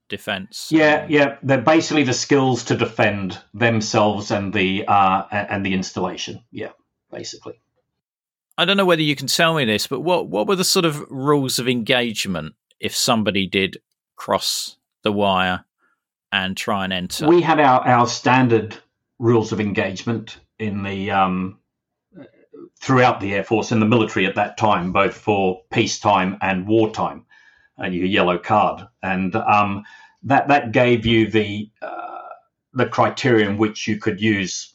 [SPEAKER 2] defense.
[SPEAKER 1] Yeah, yeah, they're basically the skills to defend themselves and the uh, and the installation. Yeah, basically.
[SPEAKER 2] I don't know whether you can tell me this, but what what were the sort of rules of engagement if somebody did cross the wire and try and enter?
[SPEAKER 1] We had our, our standard rules of engagement in the um, throughout the Air Force and the military at that time, both for peacetime and wartime, and your yellow card, and um, that that gave you the uh, the criterion which you could use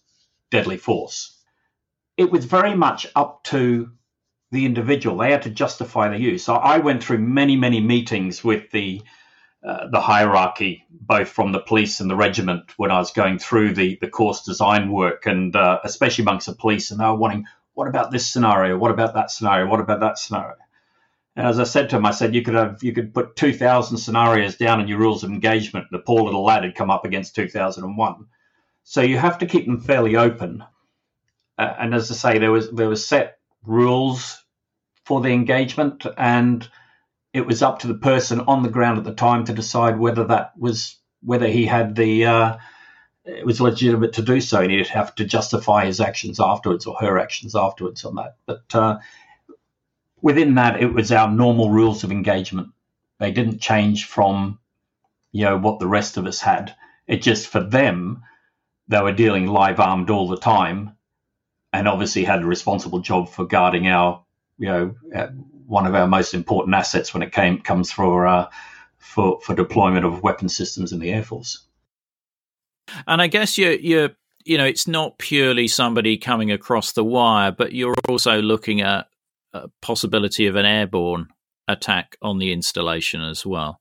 [SPEAKER 1] deadly force. It was very much up to the individual; they had to justify the use. So I went through many many meetings with the uh, the hierarchy, both from the police and the regiment, when I was going through the, the course design work, and uh, especially amongst the police, and they were wanting, what about this scenario? What about that scenario? What about that scenario? And as I said to him, I said you could have you could put two thousand scenarios down in your rules of engagement. The poor little lad had come up against two thousand and one, so you have to keep them fairly open. Uh, and as I say, there was there was set rules for the engagement, and it was up to the person on the ground at the time to decide whether that was whether he had the uh, it was legitimate to do so, and he'd have to justify his actions afterwards or her actions afterwards on that. But uh, within that, it was our normal rules of engagement. They didn't change from you know what the rest of us had. It just for them, they were dealing live armed all the time, and obviously had a responsible job for guarding our you know one of our most important assets when it came comes for uh, for for deployment of weapon systems in the air force.
[SPEAKER 2] And I guess you're you're you know it's not purely somebody coming across the wire, but you're also looking at a possibility of an airborne attack on the installation as well.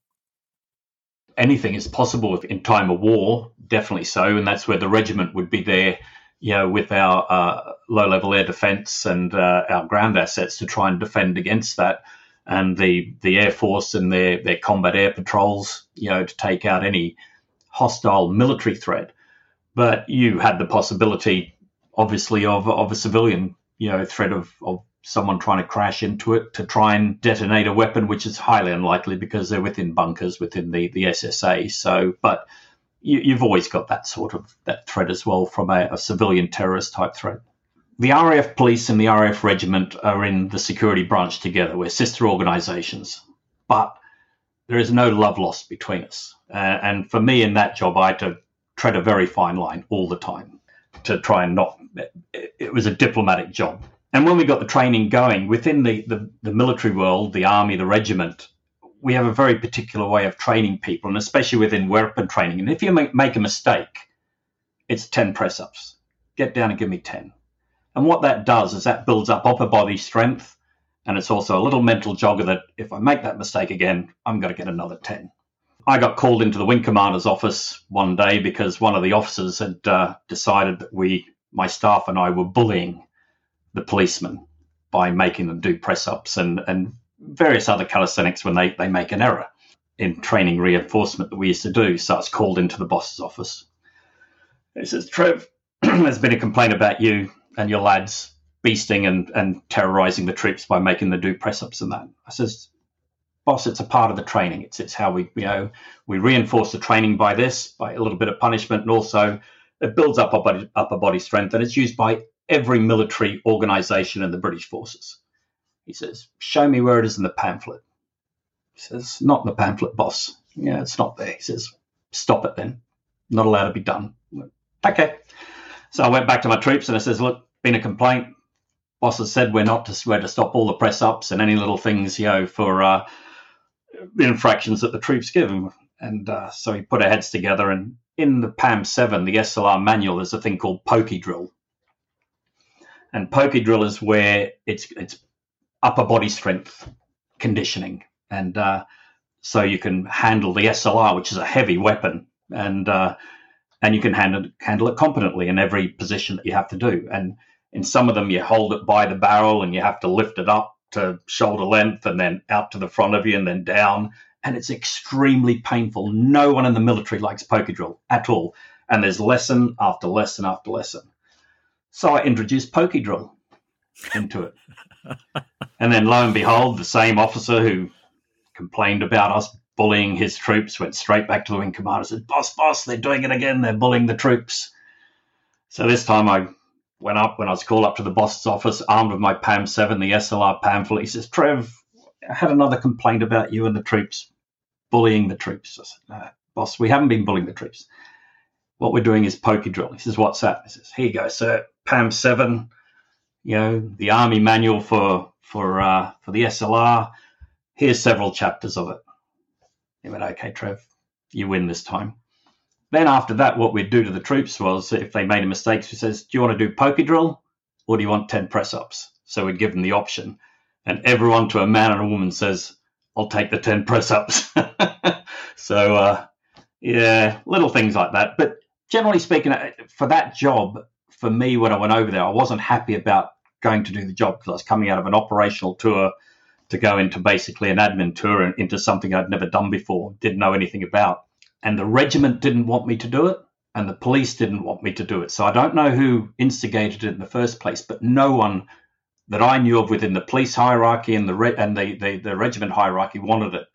[SPEAKER 1] Anything is possible in time of war, definitely so, and that's where the regiment would be there you know, with our uh, low-level air defence and uh, our ground assets to try and defend against that, and the the air force and their their combat air patrols, you know, to take out any hostile military threat. But you had the possibility, obviously, of of a civilian, you know, threat of of someone trying to crash into it to try and detonate a weapon, which is highly unlikely because they're within bunkers within the the SSA. So, but you, have always got that sort of that threat as well from a, a, civilian terrorist type threat. The RAF police and the RAF regiment are in the security branch together. We're sister organisations, but there is no love lost between us. Uh, and for me in that job, I had to tread a very fine line all the time to try and not. It, it was a diplomatic job. And when we got the training going within the, the, the military world, the army, the regiment, we have a very particular way of training people, and especially within weapon training. And if you make, make a mistake, it's 10 press ups. Get down and give me 10. And what that does is that builds up upper body strength. And it's also a little mental jogger that if I make that mistake again, I'm going to get another 10. I got called into the wing commander's office one day because one of the officers had uh, decided that we, my staff and I, were bullying the policemen by making them do press ups and, and various other calisthenics when they, they make an error in training reinforcement that we used to do. So it's called into the boss's office. He says, Trev, there's been a complaint about you and your lads beasting and, and terrorizing the troops by making them do press ups and that. I says, boss, it's a part of the training. It's it's how we you know we reinforce the training by this, by a little bit of punishment, and also it builds up upper body, upper body strength, and it's used by every military organization in the British forces. He says, Show me where it is in the pamphlet. He says, Not in the pamphlet, boss. Yeah, it's not there. He says, Stop it then. Not allowed to be done. Okay. So I went back to my troops and I says, Look, been a complaint. Boss has said we're not to we're to stop all the press ups and any little things, you know, for uh, infractions that the troops give him. And uh, so he put our heads together. And in the PAM 7, the SLR manual, there's a thing called pokey drill. And pokey drill is where it's it's upper body strength conditioning, and uh, so you can handle the SLR, which is a heavy weapon, and uh, and you can handle handle it competently in every position that you have to do. And in some of them, you hold it by the barrel and you have to lift it up to shoulder length, and then out to the front of you, and then down. And it's extremely painful. No one in the military likes poker drill at all. And there's lesson after lesson after lesson. So I introduced poker drill into it. and then lo and behold, the same officer who complained about us bullying his troops went straight back to the wing commander and said, Boss, boss, they're doing it again. They're bullying the troops. So this time I went up when I was called up to the boss's office, armed with my PAM 7, the SLR pamphlet. He says, Trev, I had another complaint about you and the troops bullying the troops. I said, boss, we haven't been bullying the troops. What we're doing is pokey drill. He says, what's that? He says, here you go, sir. PAM 7, you know, the army manual for for uh, for the SLR. Here's several chapters of it. He went, okay, Trev, you win this time. Then after that, what we'd do to the troops was if they made a mistake, we says, do you want to do pokey drill or do you want 10 press ups? So we'd give them the option. And everyone to a man and a woman says, I'll take the 10 press ups. so, uh, yeah, little things like that. But generally speaking, uh, for that job, for me, when I went over there, I wasn't happy about going to do the job because I was coming out of an operational tour to go into basically an admin tour and into something I'd never done before, didn't know anything about and the regiment didn't want me to do it and the police didn't want me to do it. So I don't know who instigated it in the first place, but no one that I knew of within the police hierarchy and the re- and the, the, the regiment hierarchy wanted it.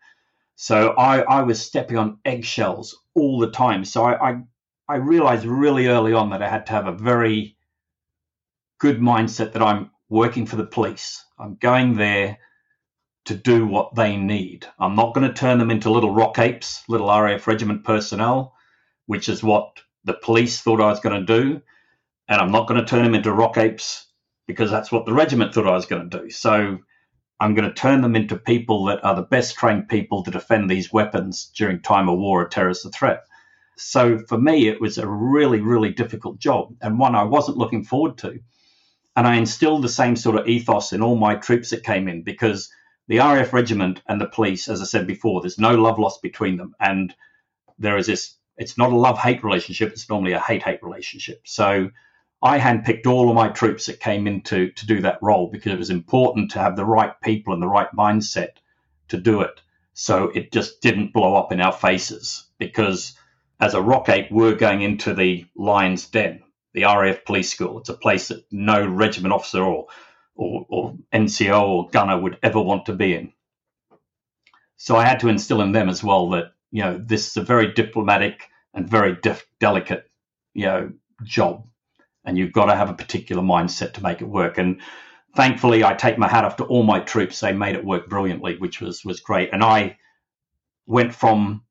[SPEAKER 1] So I, I was stepping on eggshells all the time. So I, I I realized really early on that I had to have a very good mindset that I'm working for the police. I'm going there to do what they need. I'm not going to turn them into little rock apes, little RAF regiment personnel, which is what the police thought I was going to do. And I'm not going to turn them into rock apes because that's what the regiment thought I was going to do. So I'm going to turn them into people that are the best trained people to defend these weapons during time of war or terrorist threat. So for me, it was a really, really difficult job and one I wasn't looking forward to. And I instilled the same sort of ethos in all my troops that came in because – the RAF regiment and the police, as I said before, there's no love lost between them. And there is this, it's not a love hate relationship, it's normally a hate hate relationship. So I handpicked all of my troops that came in to, to do that role because it was important to have the right people and the right mindset to do it. So it just didn't blow up in our faces because as a rock ape, we're going into the lion's den, the RAF police school. It's a place that no regiment officer or or, or NCO or gunner would ever want to be in. So I had to instill in them as well that you know this is a very diplomatic and very def- delicate you know job, and you've got to have a particular mindset to make it work. And thankfully, I take my hat off to all my troops; they made it work brilliantly, which was was great. And I went from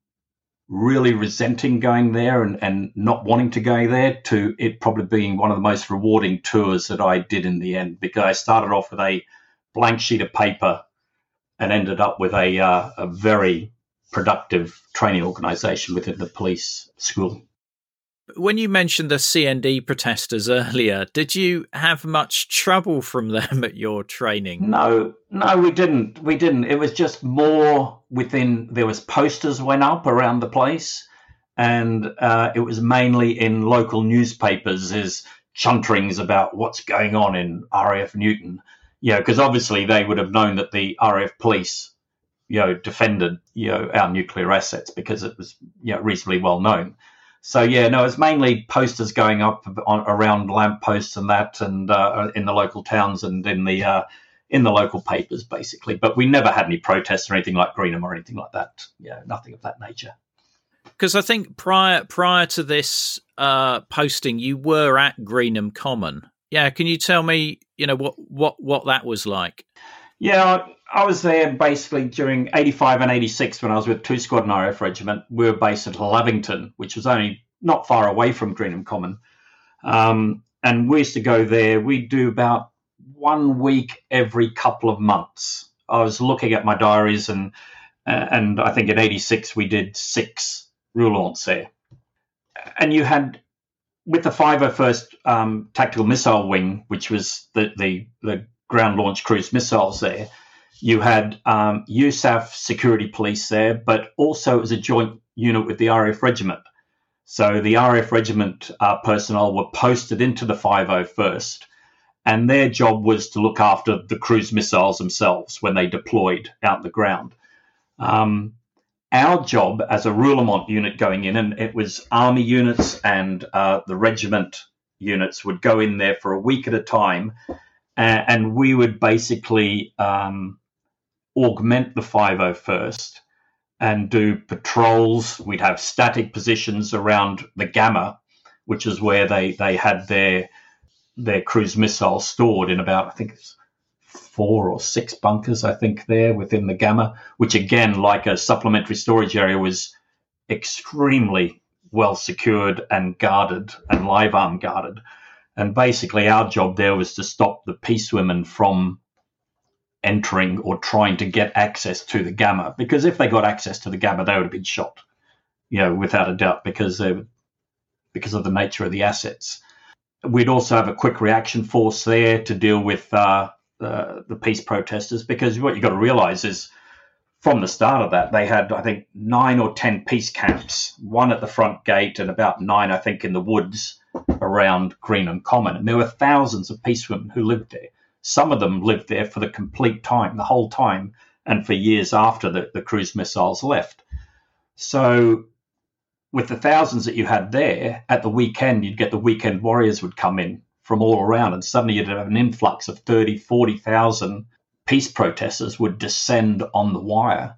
[SPEAKER 1] really resenting going there and, and not wanting to go there to it probably being one of the most rewarding tours that I did in the end because I started off with a blank sheet of paper and ended up with a, uh, a very productive training organization within the police school.
[SPEAKER 2] When you mentioned the CND protesters earlier, did you have much trouble from them at your training?
[SPEAKER 1] No, no, we didn't. We didn't. It was just more within. There was posters went up around the place, and uh, it was mainly in local newspapers as chunterings about what's going on in RAF Newton. Yeah, because obviously they would have known that the RAF police, you know, defended you know our nuclear assets because it was you know reasonably well known. So yeah, no, it's mainly posters going up on, around lampposts and that, and uh, in the local towns and in the uh, in the local papers, basically. But we never had any protests or anything like Greenham or anything like that. Yeah, nothing of that nature.
[SPEAKER 2] Because I think prior prior to this uh, posting, you were at Greenham Common. Yeah, can you tell me, you know, what what what that was like?
[SPEAKER 1] Yeah, I was there basically during 85 and 86 when I was with 2 Squadron RAF Regiment. We were based at Lavington, which was only not far away from Greenham Common. Um, and we used to go there. We'd do about one week every couple of months. I was looking at my diaries, and and I think in '86 we did six roulements there. And you had with the 501st um, Tactical Missile Wing, which was the, the, the ground launch cruise missiles there you had um, USAF security police there, but also as a joint unit with the RAF regiment. So the RAF regiment uh, personnel were posted into the 501st, and their job was to look after the cruise missiles themselves when they deployed out the ground. Um, our job as a roulement unit going in, and it was army units and uh, the regiment units would go in there for a week at a time and, and we would basically um, augment the 501st and do patrols. We'd have static positions around the GAMA, which is where they, they had their their cruise missiles stored in about I think four or six bunkers I think there within the GAMA, which again, like a supplementary storage area, was extremely well secured and guarded and live arm guarded. And basically, our job there was to stop the peace women from entering or trying to get access to the GAMA. Because if they got access to the GAMA, they would have been shot, you know, without a doubt, because they because of the nature of the assets. We'd also have a quick reaction force there to deal with uh, the peace protesters, because what you've got to realize is from the start of that, they had, I think, nine or 10 peace camps, one at the front gate and about nine, I think, in the woods around Greenham Common. And there were thousands of peace women who lived there. Some of them lived there for the complete time, the whole time, and for years after the, the cruise missiles left. So, with the thousands that you had there, at the weekend, you'd get the weekend warriors would come in from all around, and suddenly you'd have an influx of 30, 40,000 peace protesters would descend on the wire.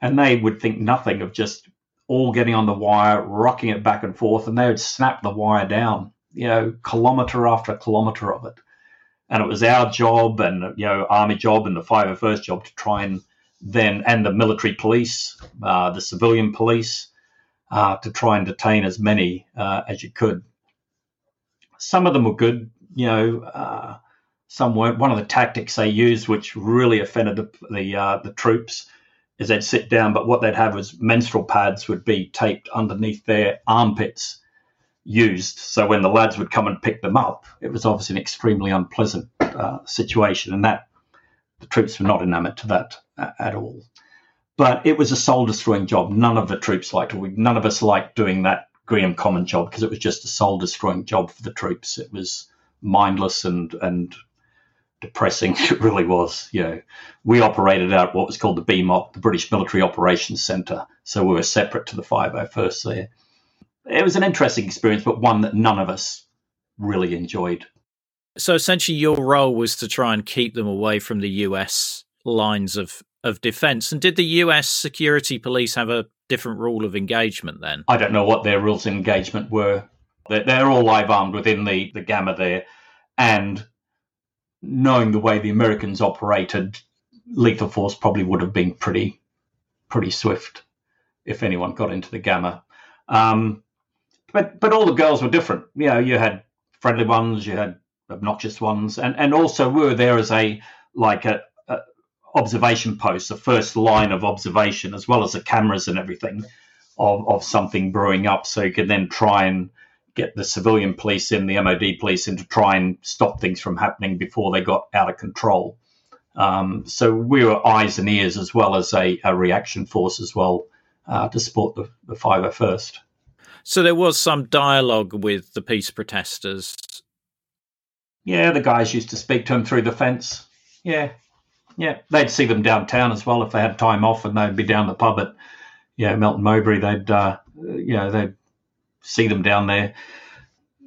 [SPEAKER 1] And they would think nothing of just all getting on the wire, rocking it back and forth, and they would snap the wire down, you know, kilometre after kilometre of it. And it was our job and, you know, Army job and the 501st job to try and then, and the military police, uh, the civilian police, uh, to try and detain as many uh, as you could. Some of them were good, you know, uh, some weren't. One of the tactics they used, which really offended the the, uh, the troops, is they'd sit down, but what they'd have was menstrual pads would be taped underneath their armpits, used. So when the lads would come and pick them up, it was obviously an extremely unpleasant uh, situation, and that the troops were not enamored to that uh, at all. But it was a soul destroying job. None of the troops liked it. None of us liked doing that Greenham Common job because it was just a soul destroying job for the troops. It was mindless and and depressing. It really was. You know, we operated out what was called the BMOC, the British Military Operations Centre, so we were separate to the 501st there. It was an interesting experience, but one that none of us really enjoyed.
[SPEAKER 2] So essentially, your role was to try and keep them away from the US lines of, of defence. And did the US security police have a different rule of engagement then?
[SPEAKER 1] I don't know what their rules of engagement were. They're, they're all live armed within the, the GAMA there. And knowing the way the Americans operated, lethal force probably would have been pretty pretty swift if anyone got into the GAMA. Um, but but all the girls were different. You know, you had friendly ones, you had obnoxious ones, and and also were there as a like a, a observation post, the first line of observation, as well as the cameras and everything of of something brewing up, so you could then try and get the civilian police in, the MOD police in to try and stop things from happening before they got out of control. Um, so we were eyes and ears as well as a, a reaction force as well uh, to support the, the 501st.
[SPEAKER 2] So there was some dialogue with the peace protesters.
[SPEAKER 1] Yeah, the guys used to speak to them through the fence. Yeah, yeah, they'd see them downtown as well if they had time off, and they'd be down the pub at yeah Melton Mowbray. They'd uh, you know they'd see them down there.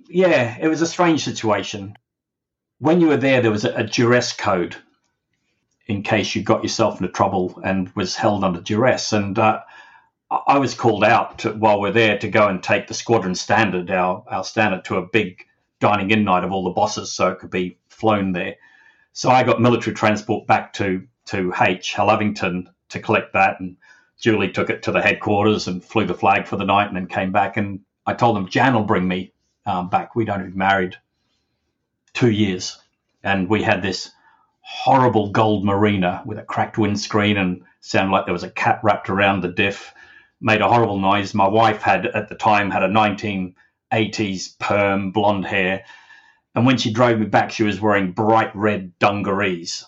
[SPEAKER 1] Yeah, it was a strange situation. When you were there, there was a, a duress code in case you got yourself into trouble and was held under duress. And uh, I was called out to, while we're there to go and take the squadron standard, our, our standard, to a big dining in night of all the bosses so it could be flown there. So I got military transport back to, to H, Lovington, to collect that. And Julie took it to the headquarters and flew the flag for the night and then came back. And I told them Jan will bring me um, back. We'd only been married two years, and we had this horrible gold marina with a cracked windscreen and sounded like there was a cat wrapped around the diff. Made a horrible noise. My wife had at the time had a 1980s perm blonde hair, and when she drove me back, she was wearing bright red dungarees.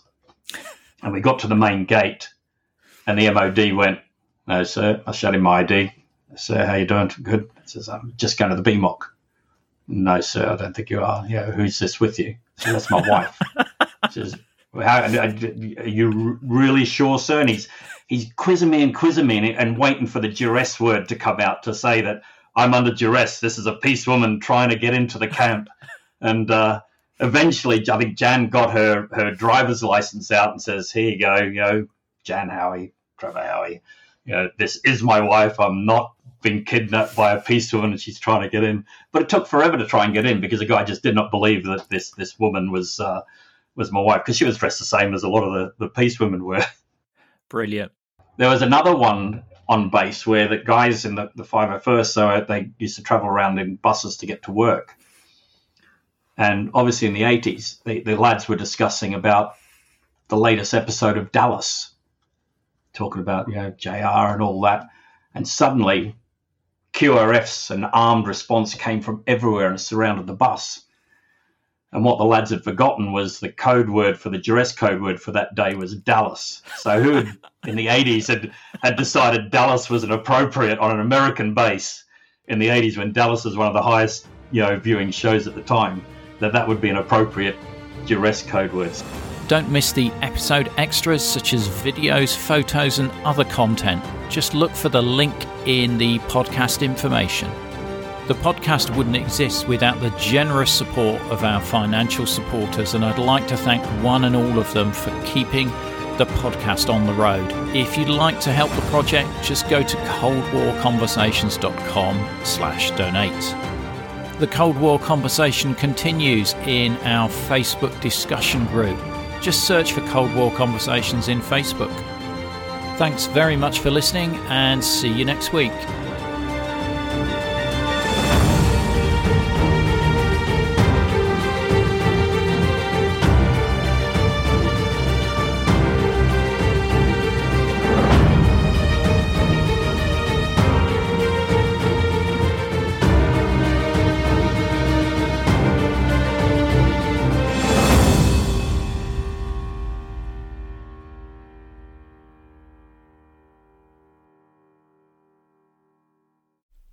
[SPEAKER 1] And we got to the main gate, and the MOD went, "No, sir, I showed him my ID. Sir, how you doing? Good. says, I'm just going to the BMOC. No, sir, I don't think you are. Yeah, who's this with you? So that's my wife. says, how, are you really sure, sir? And he's he's quizzing me and quizzing me and, and, waiting for the duress word to come out to say that I'm under duress. This is a peace woman trying to get into the camp. And uh, eventually, I think Jan got her her driver's license out and says, "Here you go, you know, Jan Howie, Trevor Howie, you know, this is my wife. I'm not being kidnapped by a peace woman and she's trying to get in." But it took forever to try and get in because the guy just did not believe that this this woman was uh, was my wife because she was dressed the same as a lot of the the peace women were.
[SPEAKER 2] Brilliant.
[SPEAKER 1] There was another one on base where the guys in the, the 501st, so they used to travel around in buses to get to work. And obviously in the 80s, the, the lads were discussing about the latest episode of Dallas, talking about, you know, JR and all that. And suddenly QRFs and armed response came from everywhere and surrounded the bus. And what the lads had forgotten was the code word for the duress code word for that day was Dallas. So who in the 80s had, had decided Dallas was an appropriate on an American base in the 80s when Dallas was one of the highest you know viewing shows at the time that that would be an appropriate duress code words.
[SPEAKER 2] Don't miss the episode extras such as videos, photos, and other content. Just look for the link in the podcast information. The podcast wouldn't exist without the generous support of our financial supporters, and I'd like to thank one and all of them for keeping the podcast on the road. If you'd like to help the project, just go to coldwarconversations.com slash donate. The Cold War conversation continues in our Facebook discussion group. Just search for Cold War Conversations in Facebook. Thanks very much for listening and see you next week.